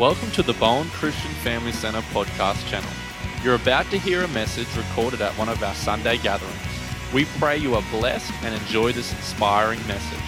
Welcome to the Bowen Christian Family Centre podcast channel. You're about to hear a message recorded at one of our Sunday gatherings. We pray you are blessed and enjoy this inspiring message.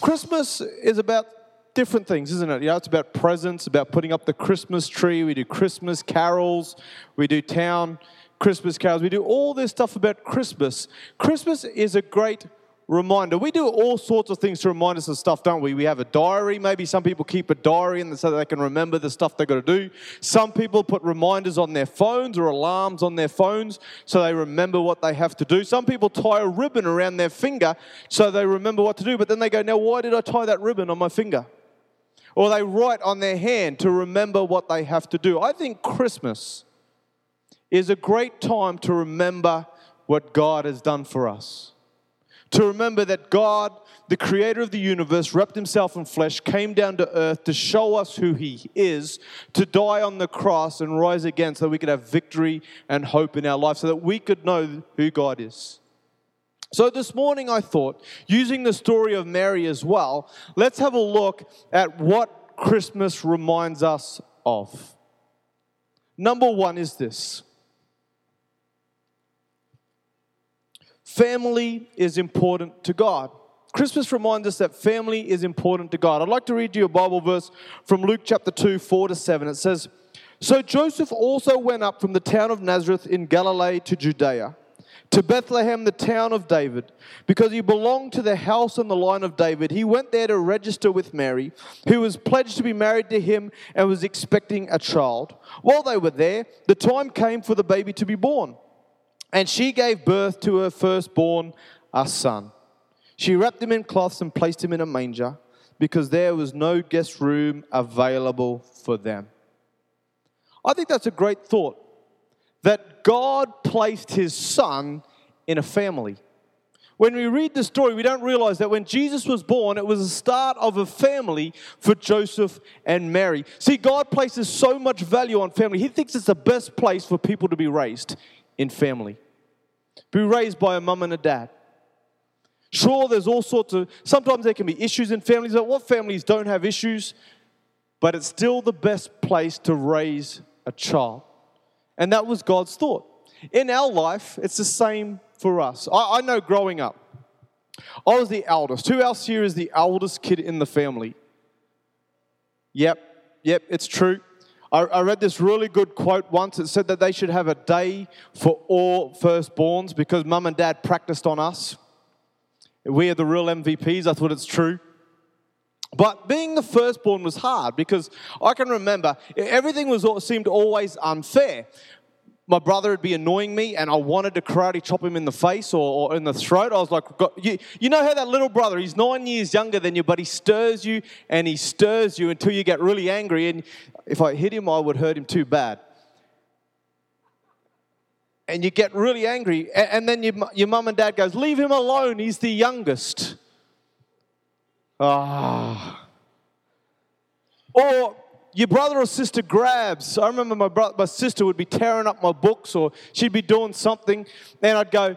Christmas is about different things, isn't it? You know, it's about presents, about putting up the Christmas tree. We do Christmas carols, we do town Christmas carols, we do all this stuff about Christmas. Christmas is a great reminder. We do all sorts of things to remind us of stuff, don't we? We have a diary. Maybe some people keep a diary and so they can remember the stuff they've got to do. Some people put reminders on their phones or alarms on their phones so they remember what they have to do. Some people tie a ribbon around their finger so they remember what to do, but then they go, Now, why did I tie that ribbon on my finger? Or they write on their hand to remember what they have to do. I think Christmas is a great time to remember what God has done for us. To remember that God, the creator of the universe, wrapped himself in flesh, came down to earth to show us who he is, to die on the cross and rise again so that we could have victory and hope in our life, so that we could know who God is. So, this morning I thought, using the story of Mary as well, let's have a look at what Christmas reminds us of. Number one is this Family is important to God. Christmas reminds us that family is important to God. I'd like to read you a Bible verse from Luke chapter 2, 4 to 7. It says, So Joseph also went up from the town of Nazareth in Galilee to Judea, to Bethlehem, the town of David, because he belonged to the house and the line of David. He went there to register with Mary, who was pledged to be married to him and was expecting a child. While they were there, the time came for the baby to be born. And she gave birth to her firstborn, a son. She wrapped him in cloths and placed him in a manger because there was no guest room available for them. I think that's a great thought that God placed his son in a family. When we read the story, we don't realize that when Jesus was born, it was the start of a family for Joseph and Mary. See, God places so much value on family. He thinks it's the best place for people to be raised in family. Be raised by a mum and a dad. Sure, there's all sorts of, sometimes there can be issues in families, but what families don't have issues? But it's still the best place to raise a child. And that was God's thought. In our life, it's the same for us. I, I know growing up, I was the eldest. Who else here is the eldest kid in the family? Yep, yep, it's true. I, I read this really good quote once. It said that they should have a day for all firstborns because mum and dad practiced on us. We are the real MVPs. I thought it's true. But being the firstborn was hard because I can remember everything was seemed always unfair my brother would be annoying me and I wanted to karate chop him in the face or, or in the throat. I was like, you, you know how that little brother, he's nine years younger than you, but he stirs you and he stirs you until you get really angry. And if I hit him, I would hurt him too bad. And you get really angry. And, and then your, your mum and dad goes, leave him alone, he's the youngest. Ah. Or your brother or sister grabs. I remember my, brother, my sister would be tearing up my books or she'd be doing something, and I'd go,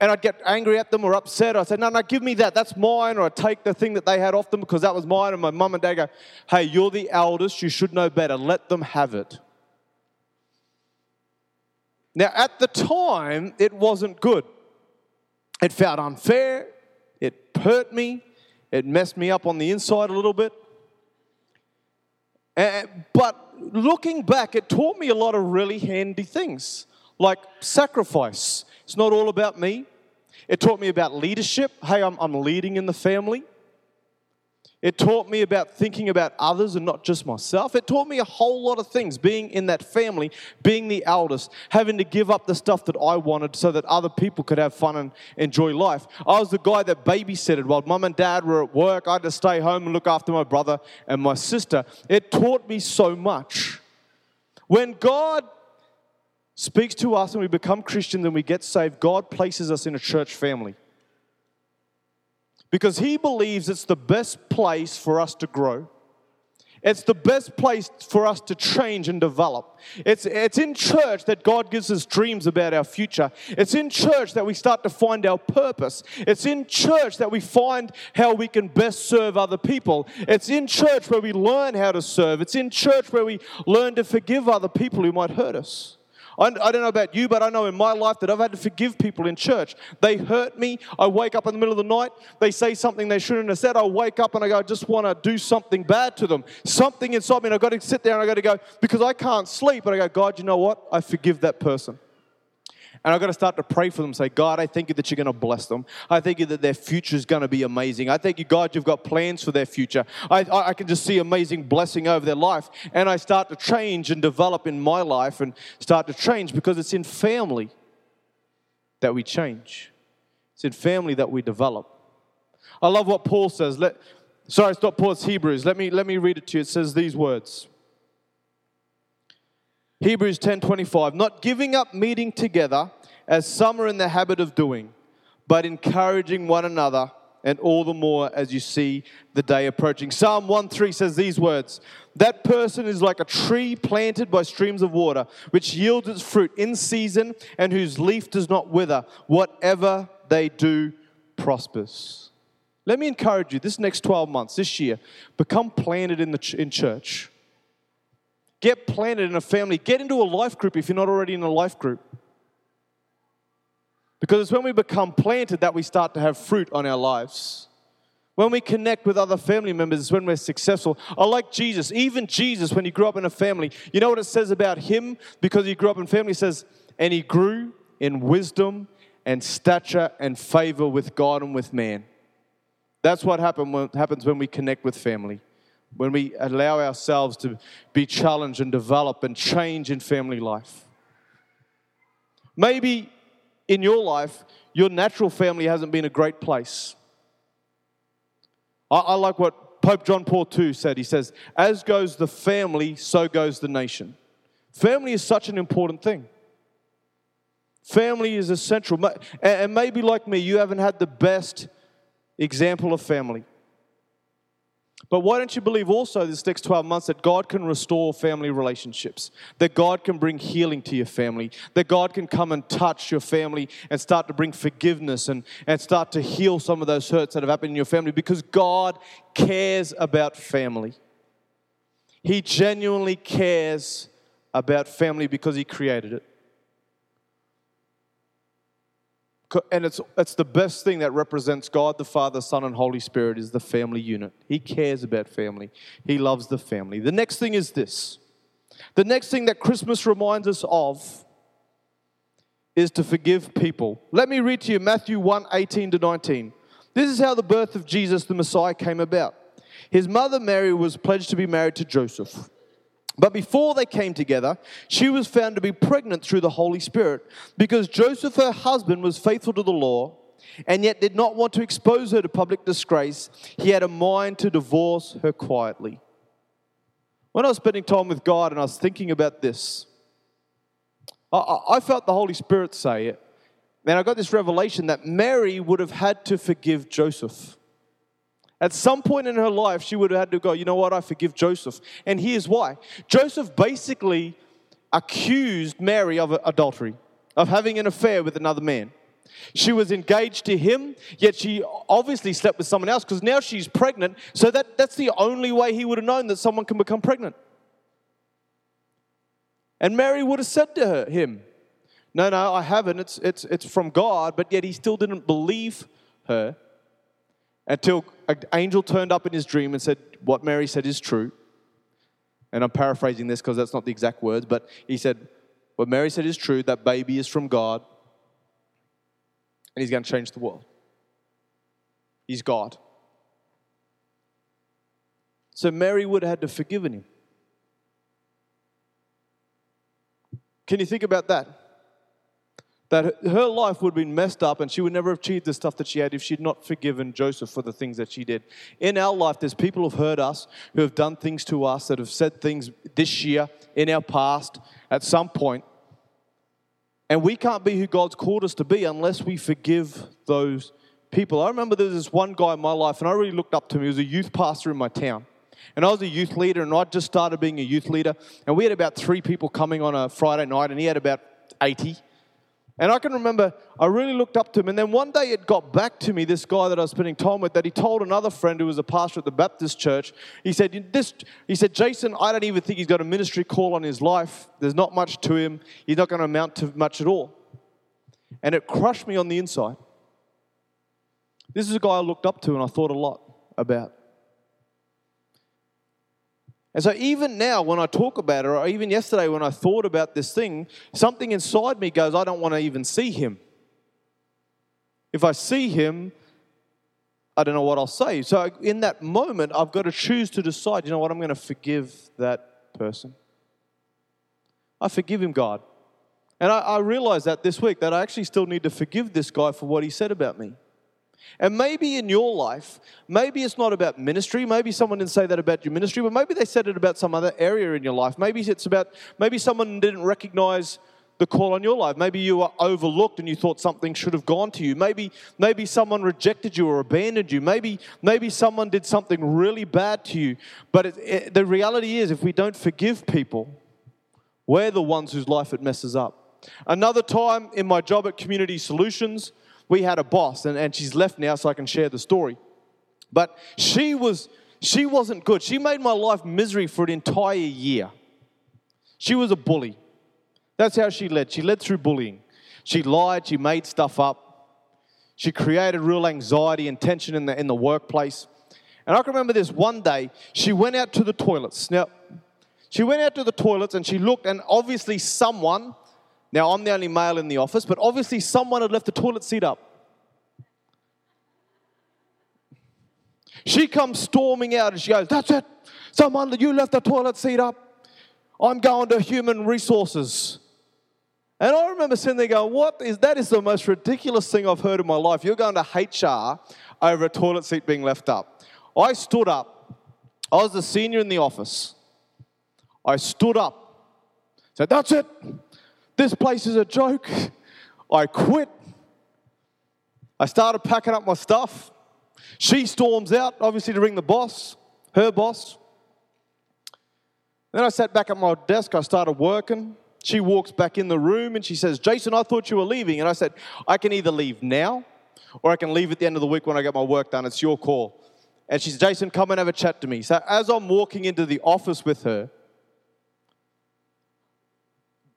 and I'd get angry at them or upset. I'd say, No, no, give me that. That's mine. Or I'd take the thing that they had off them because that was mine. And my mum and dad go, Hey, you're the eldest. You should know better. Let them have it. Now, at the time, it wasn't good. It felt unfair. It hurt me. It messed me up on the inside a little bit. Uh, but looking back, it taught me a lot of really handy things, like sacrifice. It's not all about me. It taught me about leadership. Hey, I'm, I'm leading in the family. It taught me about thinking about others and not just myself. It taught me a whole lot of things being in that family, being the eldest, having to give up the stuff that I wanted so that other people could have fun and enjoy life. I was the guy that babysitted while mum and dad were at work. I had to stay home and look after my brother and my sister. It taught me so much. When God speaks to us and we become Christians and we get saved, God places us in a church family because he believes it's the best place for us to grow. It's the best place for us to change and develop. It's, it's in church that God gives us dreams about our future. It's in church that we start to find our purpose. It's in church that we find how we can best serve other people. It's in church where we learn how to serve. It's in church where we learn to forgive other people who might hurt us. I, don't know about you, but I know in my life that I've had to forgive people in church. They hurt me. I wake up in the middle of the night. They say something they shouldn't have said. I wake up and I go, I just want to do something bad to them. Something inside me, and I've got to sit there and I've got to go, because I can't sleep. But I go, God, you know what? I forgive that person. And I've got to start to pray for them, say, God, I thank you that you're going to bless them. I thank you that their future is going to be amazing. I thank you, God, you've got plans for their future. I, I can just see amazing blessing over their life. And I start to change and develop in my life and start to change because it's in family that we change. It's in family that we develop. I love what Paul says. Let, sorry, it's not Paul, it's Hebrews. Let me, let me read it to you. It says these words. Hebrews 10:25 not giving up meeting together as some are in the habit of doing but encouraging one another and all the more as you see the day approaching. Psalm 1:3 says these words That person is like a tree planted by streams of water, which yields its fruit in season and whose leaf does not wither. Whatever they do prospers. Let me encourage you this next 12 months, this year, become planted in, the ch- in church. Get planted in a family. Get into a life group if you're not already in a life group. Because it's when we become planted that we start to have fruit on our lives. When we connect with other family members, it's when we're successful. I like Jesus. Even Jesus, when he grew up in a family, you know what it says about him? Because he grew up in family, says, and he grew in wisdom and stature and favor with God and with man. That's what happens when we connect with family when we allow ourselves to be challenged and develop and change in family life. Maybe in your life, your natural family hasn't been a great place. I, I like what Pope John Paul II said. He says, As goes the family, so goes the nation. Family is such an important thing. Family is essential. And maybe like me, you haven't had the best example of family. But why don't you believe also this next 12 months that God can restore family relationships, that God can bring healing to your family, that God can come and touch your family and start to bring forgiveness and, and start to heal some of those hurts that have happened in your family because God cares about family. He genuinely cares about family because He created it. And it's, it's the best thing that represents God the Father, Son, and Holy Spirit is the family unit. He cares about family, He loves the family. The next thing is this the next thing that Christmas reminds us of is to forgive people. Let me read to you Matthew 1 18 to 19. This is how the birth of Jesus the Messiah came about. His mother Mary was pledged to be married to Joseph. But before they came together, she was found to be pregnant through the Holy Spirit because Joseph, her husband, was faithful to the law and yet did not want to expose her to public disgrace. He had a mind to divorce her quietly. When I was spending time with God and I was thinking about this, I, I felt the Holy Spirit say it. And I got this revelation that Mary would have had to forgive Joseph. At some point in her life, she would have had to go, you know what, I forgive Joseph. And here's why Joseph basically accused Mary of adultery, of having an affair with another man. She was engaged to him, yet she obviously slept with someone else because now she's pregnant. So that, that's the only way he would have known that someone can become pregnant. And Mary would have said to her, him, No, no, I haven't. It's, it's, it's from God. But yet he still didn't believe her until an angel turned up in his dream and said, What Mary said is true. And I'm paraphrasing this because that's not the exact words, but he said, What Mary said is true, that baby is from God, and he's going to change the world. He's God. So Mary would have had to forgive him. Can you think about that? That her life would have been messed up and she would never have achieved the stuff that she had if she'd not forgiven Joseph for the things that she did. In our life, there's people who've hurt us, who have done things to us, that have said things this year, in our past, at some point. And we can't be who God's called us to be unless we forgive those people. I remember there was this one guy in my life, and I really looked up to him. He was a youth pastor in my town. And I was a youth leader, and I'd just started being a youth leader. And we had about three people coming on a Friday night, and he had about 80. And I can remember I really looked up to him. And then one day it got back to me, this guy that I was spending time with, that he told another friend who was a pastor at the Baptist church. He said, this, he said, Jason, I don't even think he's got a ministry call on his life. There's not much to him. He's not going to amount to much at all. And it crushed me on the inside. This is a guy I looked up to and I thought a lot about. And so, even now, when I talk about it, or even yesterday when I thought about this thing, something inside me goes, I don't want to even see him. If I see him, I don't know what I'll say. So, in that moment, I've got to choose to decide, you know what, I'm going to forgive that person. I forgive him, God. And I, I realized that this week, that I actually still need to forgive this guy for what he said about me. And maybe in your life, maybe it's not about ministry. Maybe someone didn't say that about your ministry, but maybe they said it about some other area in your life. Maybe it's about, maybe someone didn't recognize the call on your life. Maybe you were overlooked and you thought something should have gone to you. Maybe, maybe someone rejected you or abandoned you. Maybe, maybe someone did something really bad to you. But it, it, the reality is, if we don't forgive people, we're the ones whose life it messes up. Another time in my job at Community Solutions, we had a boss, and, and she's left now, so I can share the story. But she was she wasn't good. She made my life misery for an entire year. She was a bully. That's how she led. She led through bullying. She lied, she made stuff up. She created real anxiety and tension in the, in the workplace. And I can remember this one day, she went out to the toilets. Now, she went out to the toilets and she looked, and obviously, someone now, I'm the only male in the office, but obviously someone had left the toilet seat up. She comes storming out and she goes, That's it. Someone, you left the toilet seat up. I'm going to human resources. And I remember sitting there going, What is that? Is the most ridiculous thing I've heard in my life. You're going to HR over a toilet seat being left up. I stood up. I was the senior in the office. I stood up. Said, That's it. This place is a joke. I quit. I started packing up my stuff. She storms out, obviously, to ring the boss, her boss. Then I sat back at my desk. I started working. She walks back in the room and she says, Jason, I thought you were leaving. And I said, I can either leave now or I can leave at the end of the week when I get my work done. It's your call. And she said, Jason, come and have a chat to me. So as I'm walking into the office with her,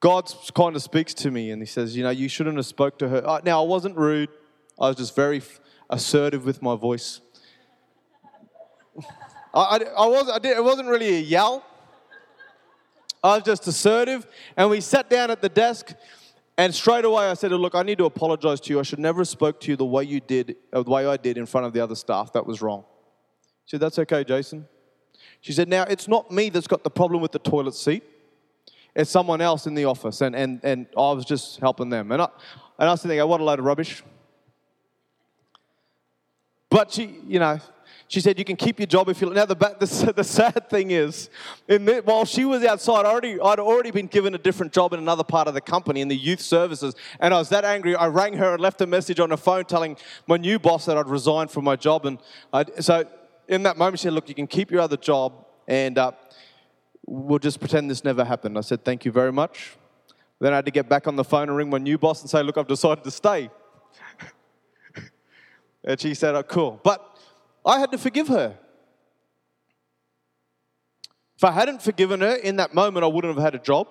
God kind of speaks to me and he says, you know, you shouldn't have spoke to her. Uh, now, I wasn't rude. I was just very assertive with my voice. I, I, I, was, I did, it wasn't really a yell. I was just assertive. And we sat down at the desk and straight away I said, look, I need to apologize to you. I should never have spoke to you the way you did, uh, the way I did in front of the other staff. That was wrong. She said, that's okay, Jason. She said, now it's not me that's got the problem with the toilet seat it's someone else in the office, and, and, and I was just helping them. And I, and I was thinking, what a load of rubbish. But she, you know, she said, you can keep your job if you... Now, the, the, the sad thing is, in while she was outside, already, I'd already been given a different job in another part of the company, in the youth services. And I was that angry, I rang her and left a message on her phone telling my new boss that I'd resigned from my job. And I, so in that moment, she said, look, you can keep your other job, and uh, we'll just pretend this never happened. I said, thank you very much. Then I had to get back on the phone and ring my new boss and say, look, I've decided to stay. and she said, oh, cool. But I had to forgive her. If I hadn't forgiven her in that moment, I wouldn't have had a job.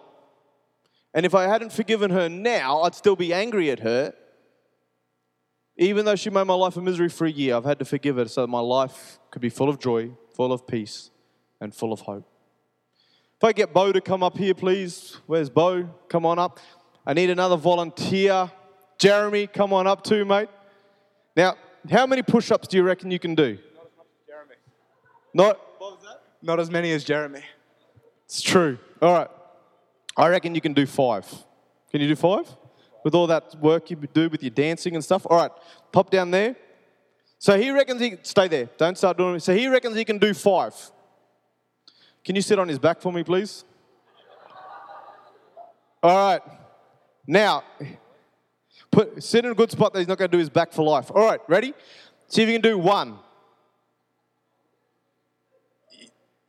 And if I hadn't forgiven her now, I'd still be angry at her. Even though she made my life a misery for a year, I've had to forgive her so that my life could be full of joy, full of peace, and full of hope. If I get Bo to come up here, please. Where's Bo? Come on up. I need another volunteer. Jeremy, come on up too, mate. Now, how many push ups do you reckon you can do? Not as much as Jeremy. Not, what was that? Not as many as Jeremy. It's true. All right. I reckon you can do five. Can you do five? With all that work you do with your dancing and stuff? All right. Pop down there. So he reckons he, stay there. Don't start doing it. So he reckons he can do five. Can you sit on his back for me, please? All right. Now, put, sit in a good spot that he's not going to do his back for life. All right, ready? See if you can do one.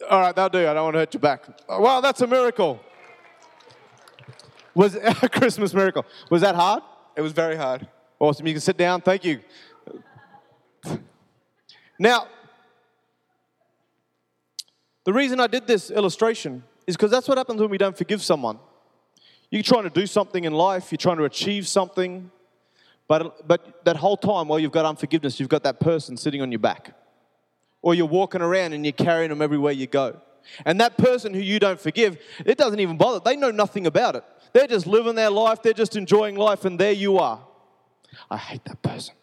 All right, that'll do. I don't want to hurt your back. Uh, wow, that's a miracle. Was a Christmas miracle? Was that hard? It was very hard. Awesome. You can sit down. Thank you. Now, the reason I did this illustration is because that's what happens when we don't forgive someone. You're trying to do something in life, you're trying to achieve something, but, but that whole time while you've got unforgiveness, you've got that person sitting on your back. Or you're walking around and you're carrying them everywhere you go. And that person who you don't forgive, it doesn't even bother. They know nothing about it. They're just living their life, they're just enjoying life, and there you are. I hate that person.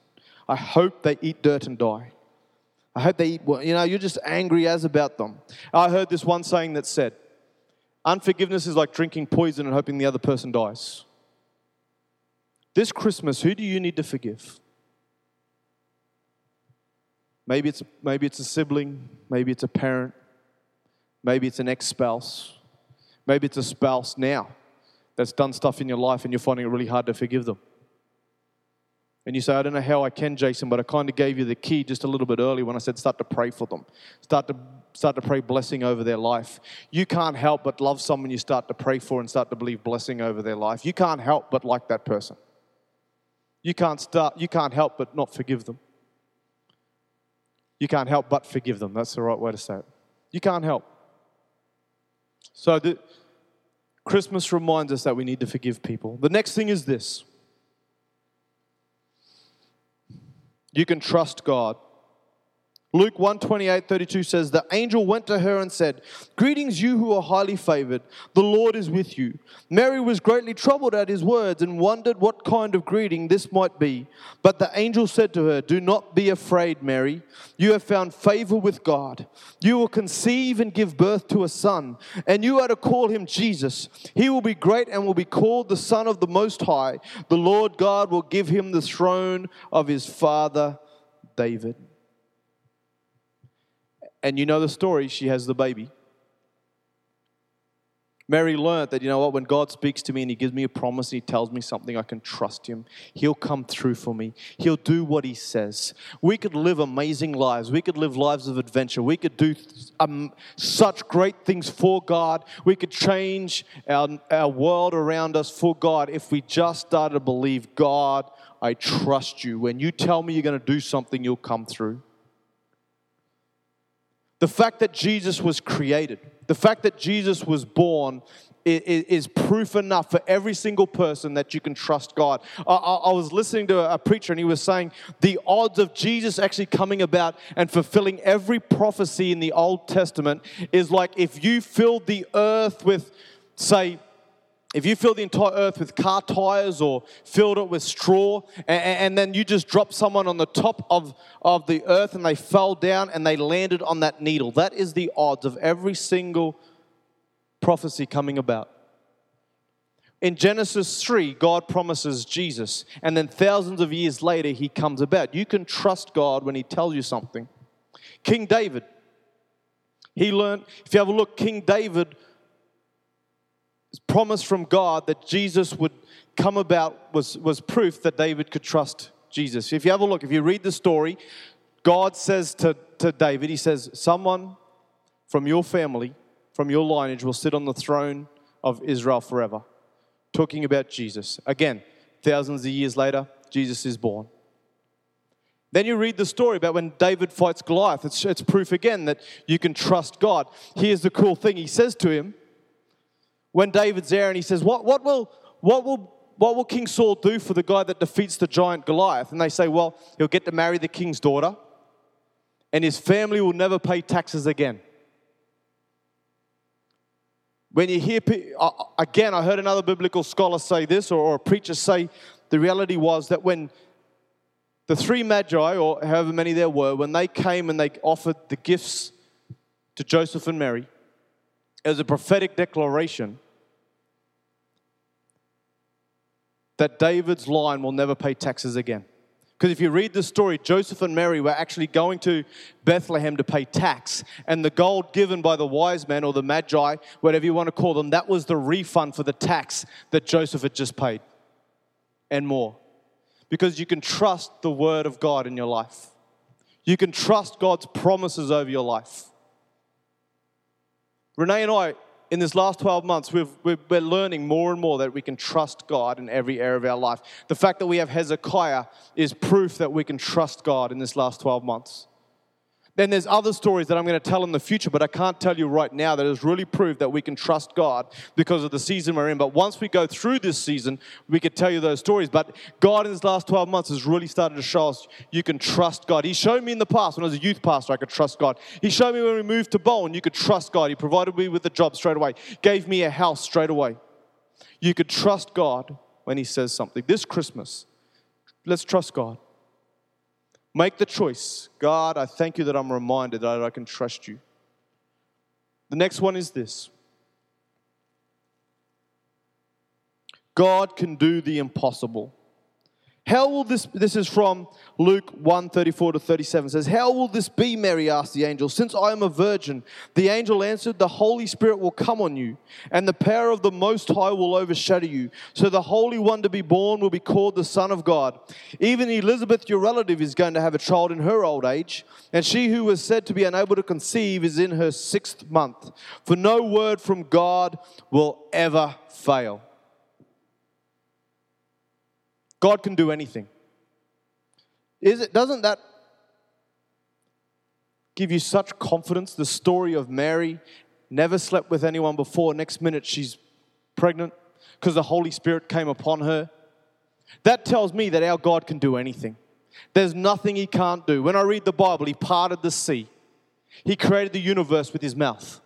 I hope they eat dirt and die. I hope they eat, well, you know, you're just angry as about them. I heard this one saying that said, unforgiveness is like drinking poison and hoping the other person dies. This Christmas, who do you need to forgive? Maybe it's, maybe it's a sibling, maybe it's a parent, maybe it's an ex spouse, maybe it's a spouse now that's done stuff in your life and you're finding it really hard to forgive them. And you say, I don't know how I can, Jason, but I kind of gave you the key just a little bit early when I said start to pray for them. Start to start to pray blessing over their life. You can't help but love someone you start to pray for and start to believe blessing over their life. You can't help but like that person. You can't start you can't help but not forgive them. You can't help but forgive them. That's the right way to say it. You can't help. So the Christmas reminds us that we need to forgive people. The next thing is this. You can trust God. Luke 1 28 32 says, The angel went to her and said, Greetings, you who are highly favored. The Lord is with you. Mary was greatly troubled at his words and wondered what kind of greeting this might be. But the angel said to her, Do not be afraid, Mary. You have found favor with God. You will conceive and give birth to a son, and you are to call him Jesus. He will be great and will be called the Son of the Most High. The Lord God will give him the throne of his father David. And you know the story, she has the baby. Mary learned that, you know what, when God speaks to me and He gives me a promise and He tells me something, I can trust Him. He'll come through for me. He'll do what He says. We could live amazing lives. We could live lives of adventure. We could do um, such great things for God. We could change our, our world around us for God if we just started to believe, God, I trust you. When you tell me you're going to do something, you'll come through. The fact that Jesus was created, the fact that Jesus was born, is proof enough for every single person that you can trust God. I was listening to a preacher and he was saying the odds of Jesus actually coming about and fulfilling every prophecy in the Old Testament is like if you filled the earth with, say, if you fill the entire earth with car tires or filled it with straw, and, and, then you just drop someone on the top of, of the earth and they fell down and they landed on that needle, that is the odds of every single prophecy coming about. In Genesis 3, God promises Jesus, and then thousands of years later, he comes about. You can trust God when he tells you something. King David, he learned, if you have a look, King David promise from God that Jesus would come about was, was proof that David could trust Jesus. If you have a look, if you read the story, God says to, to David, He says, Someone from your family, from your lineage, will sit on the throne of Israel forever. Talking about Jesus. Again, thousands of years later, Jesus is born. Then you read the story about when David fights Goliath. It's, it's proof again that you can trust God. Here's the cool thing He says to him, when David's there and he says, What, what, will, what, will, what will King Saul do for the guy that defeats the giant Goliath? And they say, Well, he'll get to marry the king's daughter, and his family will never pay taxes again. When you hear, again, I heard another biblical scholar say this, or, or a preacher say, the reality was that when the three magi, or however many there were, when they came and they offered the gifts to Joseph and Mary, as a prophetic declaration that David's line will never pay taxes again. Because if you read the story, Joseph and Mary were actually going to Bethlehem to pay tax, and the gold given by the wise men or the magi, whatever you want to call them, that was the refund for the tax that Joseph had just paid and more. Because you can trust the word of God in your life, you can trust God's promises over your life. Renee and I, in this last 12 months, we've, we've, we're learning more and more that we can trust God in every area of our life. The fact that we have Hezekiah is proof that we can trust God in this last 12 months. Then there's other stories that I'm going to tell in the future, but I can't tell you right now that has really proved that we can trust God because of the season we're in. But once we go through this season, we could tell you those stories. But God in this last 12 months has really started to show us you can trust God. He showed me in the past when I was a youth pastor, I could trust God. He showed me when we moved to Bowen, you could trust God. He provided me with a job straight away, gave me a house straight away. You could trust God when He says something. This Christmas, let's trust God. Make the choice. God, I thank you that I'm reminded that I can trust you. The next one is this God can do the impossible. How will this, this is from Luke 1 34 to 37, says, How will this be, Mary asked the angel, since I am a virgin? The angel answered, The Holy Spirit will come on you, and the power of the Most High will overshadow you. So the Holy One to be born will be called the Son of God. Even Elizabeth, your relative, is going to have a child in her old age, and she who was said to be unable to conceive is in her sixth month. For no word from God will ever fail. God can do anything. Is it, doesn't that give you such confidence? The story of Mary never slept with anyone before. Next minute, she's pregnant because the Holy Spirit came upon her. That tells me that our God can do anything. There's nothing He can't do. When I read the Bible, He parted the sea, He created the universe with His mouth.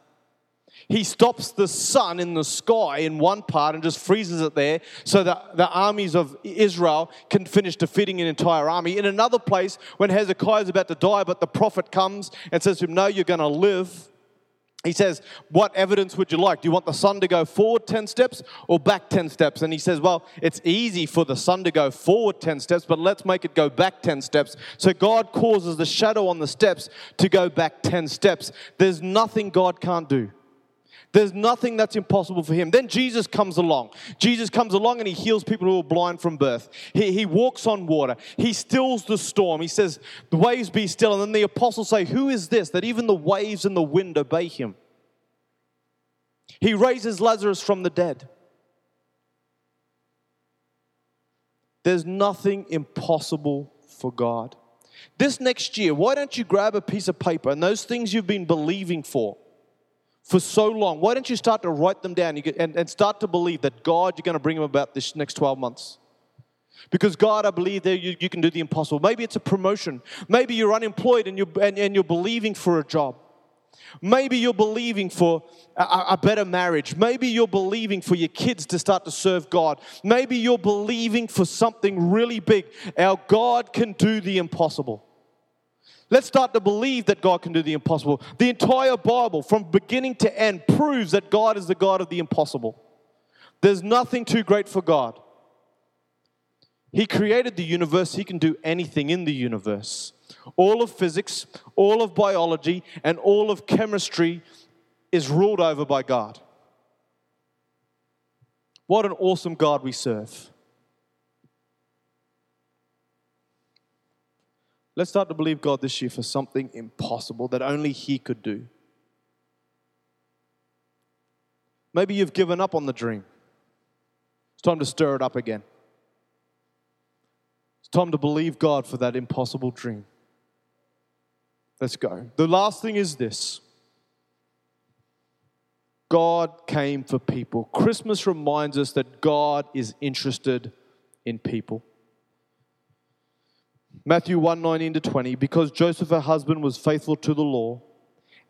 He stops the sun in the sky in one part and just freezes it there so that the armies of Israel can finish defeating an entire army. In another place, when Hezekiah is about to die, but the prophet comes and says to him, No, you're going to live. He says, What evidence would you like? Do you want the sun to go forward 10 steps or back 10 steps? And he says, Well, it's easy for the sun to go forward 10 steps, but let's make it go back 10 steps. So God causes the shadow on the steps to go back 10 steps. There's nothing God can't do. There's nothing that's impossible for him. Then Jesus comes along. Jesus comes along and he heals people who are blind from birth. He, he walks on water. He stills the storm. He says, The waves be still. And then the apostles say, Who is this that even the waves and the wind obey him? He raises Lazarus from the dead. There's nothing impossible for God. This next year, why don't you grab a piece of paper and those things you've been believing for? For so long. Why don't you start to write them down and, and start to believe that God, you're going to bring them about this next 12 months? Because God, I believe that you, you can do the impossible. Maybe it's a promotion. Maybe you're unemployed and you're, and, and you're believing for a job. Maybe you're believing for a, a, better marriage. Maybe you're believing for your kids to start to serve God. Maybe you're believing for something really big. Our God can do the impossible. Let's start to believe that God can do the impossible. The entire Bible, from beginning to end, proves that God is the God of the impossible. There's nothing too great for God. He created the universe, He can do anything in the universe. All of physics, all of biology, and all of chemistry is ruled over by God. What an awesome God we serve. Let's start to believe God this year for something impossible that only He could do. Maybe you've given up on the dream. It's time to stir it up again. It's time to believe God for that impossible dream. Let's go. The last thing is this God came for people. Christmas reminds us that God is interested in people. Matthew 1 19 to 20, because Joseph, her husband, was faithful to the law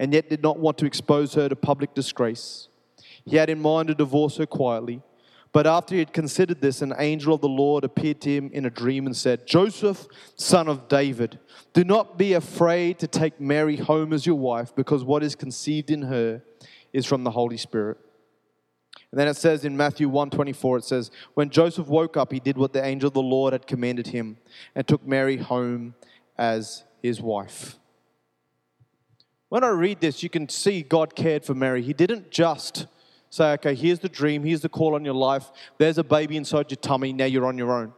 and yet did not want to expose her to public disgrace, he had in mind to divorce her quietly. But after he had considered this, an angel of the Lord appeared to him in a dream and said, Joseph, son of David, do not be afraid to take Mary home as your wife, because what is conceived in her is from the Holy Spirit. And then it says in Matthew 1:24 it says when Joseph woke up he did what the angel of the Lord had commanded him and took Mary home as his wife. When I read this you can see God cared for Mary. He didn't just say okay here's the dream, here's the call on your life. There's a baby inside your tummy, now you're on your own.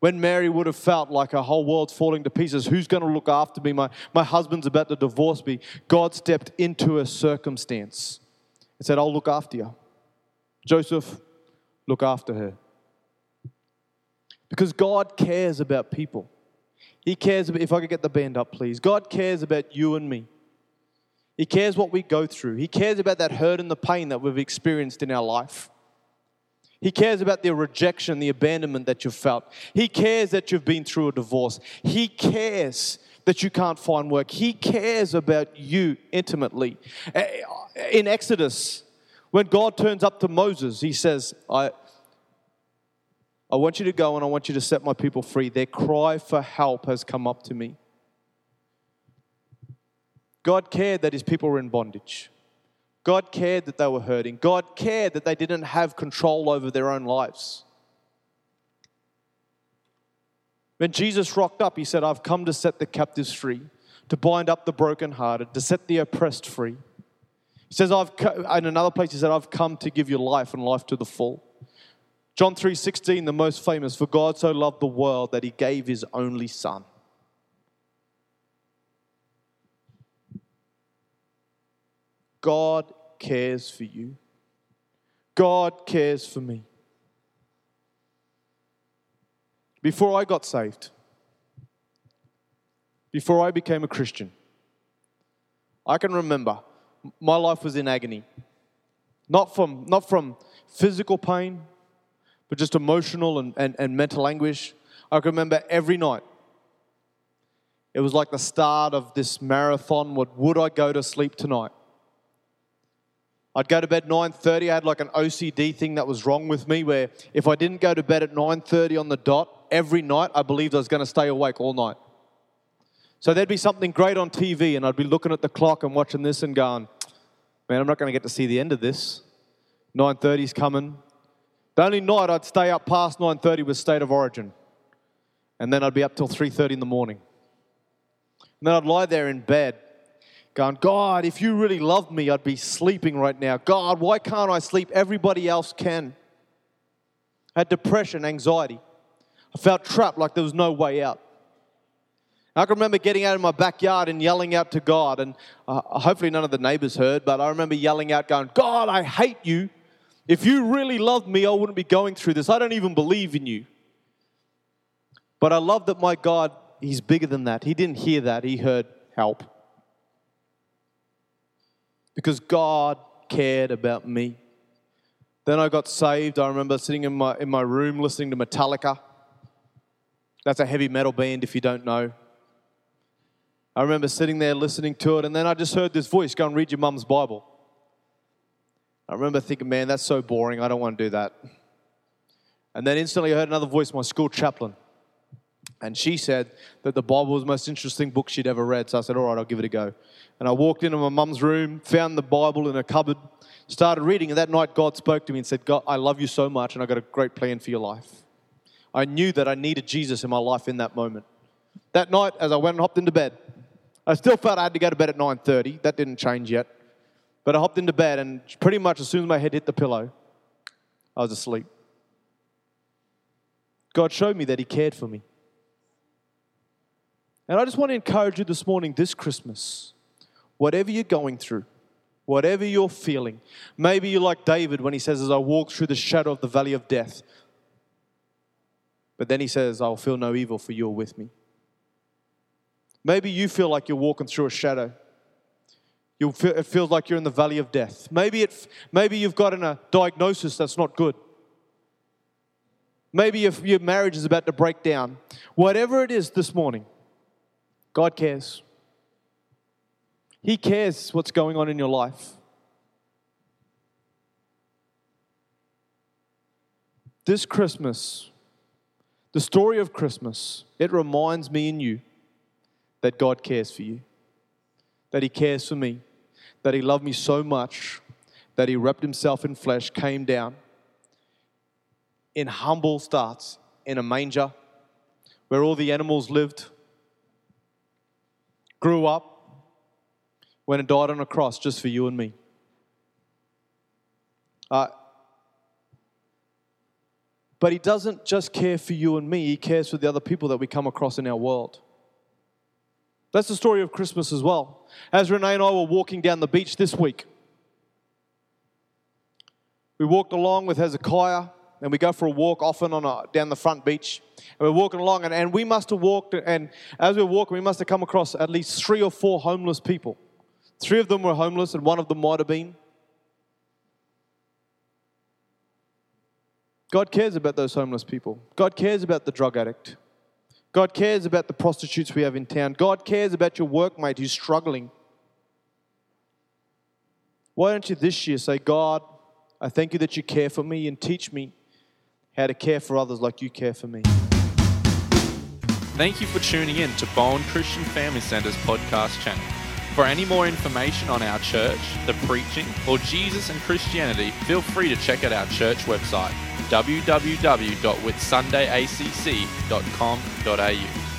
When Mary would have felt like her whole world's falling to pieces, who's going to look after me? My, my husband's about to divorce me. God stepped into a circumstance and said, I'll look after you. Joseph, look after her. Because God cares about people. He cares about, if I could get the band up, please. God cares about you and me. He cares what we go through. He cares about that hurt and the pain that we've experienced in our life. He cares about the rejection, the abandonment that you've felt. He cares that you've been through a divorce. He cares that you can't find work. He cares about you intimately. In Exodus, when God turns up to Moses, he says, I, I want you to go and I want you to set my people free. Their cry for help has come up to me. God cared that his people were in bondage. God cared that they were hurting. God cared that they didn't have control over their own lives. When Jesus rocked up, he said, I've come to set the captives free, to bind up the brokenhearted, to set the oppressed free. He says, I've, in another place, he said, I've come to give you life and life to the full. John 3:16, the most famous, for God so loved the world that he gave his only son. God cares for you. God cares for me. Before I got saved, before I became a Christian, I can remember my life was in agony. Not from, not from physical pain, but just emotional and, and, and mental anguish. I can remember every night. It was like the start of this marathon. Would, would I go to sleep tonight? I'd go to bed 9:30. I had like an OCD thing that was wrong with me where if I didn't go to bed at 9:30 on the dot every night, I believed I was going to stay awake all night. So there'd be something great on TV and I'd be looking at the clock and watching this and going, "Man, I'm not going to get to see the end of this. 9:30's coming. The only night I'd stay up past 9:30 was State of Origin. And then I'd be up till 3:30 in the morning. And then I'd lie there in bed going, God, if you really loved me, I'd be sleeping right now. God, why can't I sleep? Everybody else can. I had depression, anxiety. I felt trapped like there was no way out. I can remember getting out in my backyard and yelling out to God, and uh, hopefully none of the neighbors heard, but I remember yelling out, going, God, I hate you. If you really loved me, I wouldn't be going through this. I don't even believe in you. But I love that my God, He's bigger than that. He didn't hear that, He heard help. Because God cared about me. Then I got saved. I remember sitting in my, in my room listening to Metallica. That's a heavy metal band if you don't know. I remember sitting there listening to it, and then I just heard this voice go and read your mum's Bible. I remember thinking, man, that's so boring. I don't want to do that. And then instantly I heard another voice, my school chaplain. And she said that the Bible was the most interesting book she'd ever read. So I said, all right, I'll give it a go. And I walked into my mum's room, found the Bible in a cupboard, started reading. And that night, God spoke to me and said, God, I love you so much, and I've got a great plan for your life. I knew that I needed Jesus in my life in that moment. That night, as I went and hopped into bed, I still felt I had to go to bed at 9.30. That didn't change yet. But I hopped into bed, and pretty much as soon as my head hit the pillow, I was asleep. God showed me that He cared for me. And I just want to encourage you this morning, this Christmas, whatever you're going through, whatever you're feeling, maybe you're like David when he says, As I walk through the shadow of the valley of death. But then he says, I'll feel no evil, for you're with me. Maybe you feel like you're walking through a shadow feel, it feels like you're in the valley of death. Maybe, it, maybe you've gotten a diagnosis that's not good. Maybe if your marriage is about to break down. Whatever it is this morning, God cares. He cares what's going on in your life. This Christmas, the story of Christmas, it reminds me and you that God cares for you, that He cares for me that he loved me so much that he wrapped himself in flesh, came down in humble starts in a manger where all the animals lived, grew up, went and died on a cross just for you and me. Uh, But He doesn't just care for you and me, He cares for the other people that we come across in our world. That's the story of Christmas as well. As Renee and I were walking down the beach this week, we walked along with Hezekiah, and we go for a walk often on a, down the front beach. And we're walking along, and, and we must have walked, and as we were walking, we must have come across at least three or four homeless people. Three of them were homeless, and one of them might have been. God cares about those homeless people. God cares about the drug addict. God cares about the prostitutes we have in town. God cares about your workmate who's struggling. Why don't you this year say, God, I thank you that you care for me and teach me how to care for others like you care for me. Thank you for tuning in to Bowen Christian Family Center's podcast channel. For any more information on our church, the preaching, or Jesus and Christianity, feel free to check out our church website www.whitsundayacc.com.au.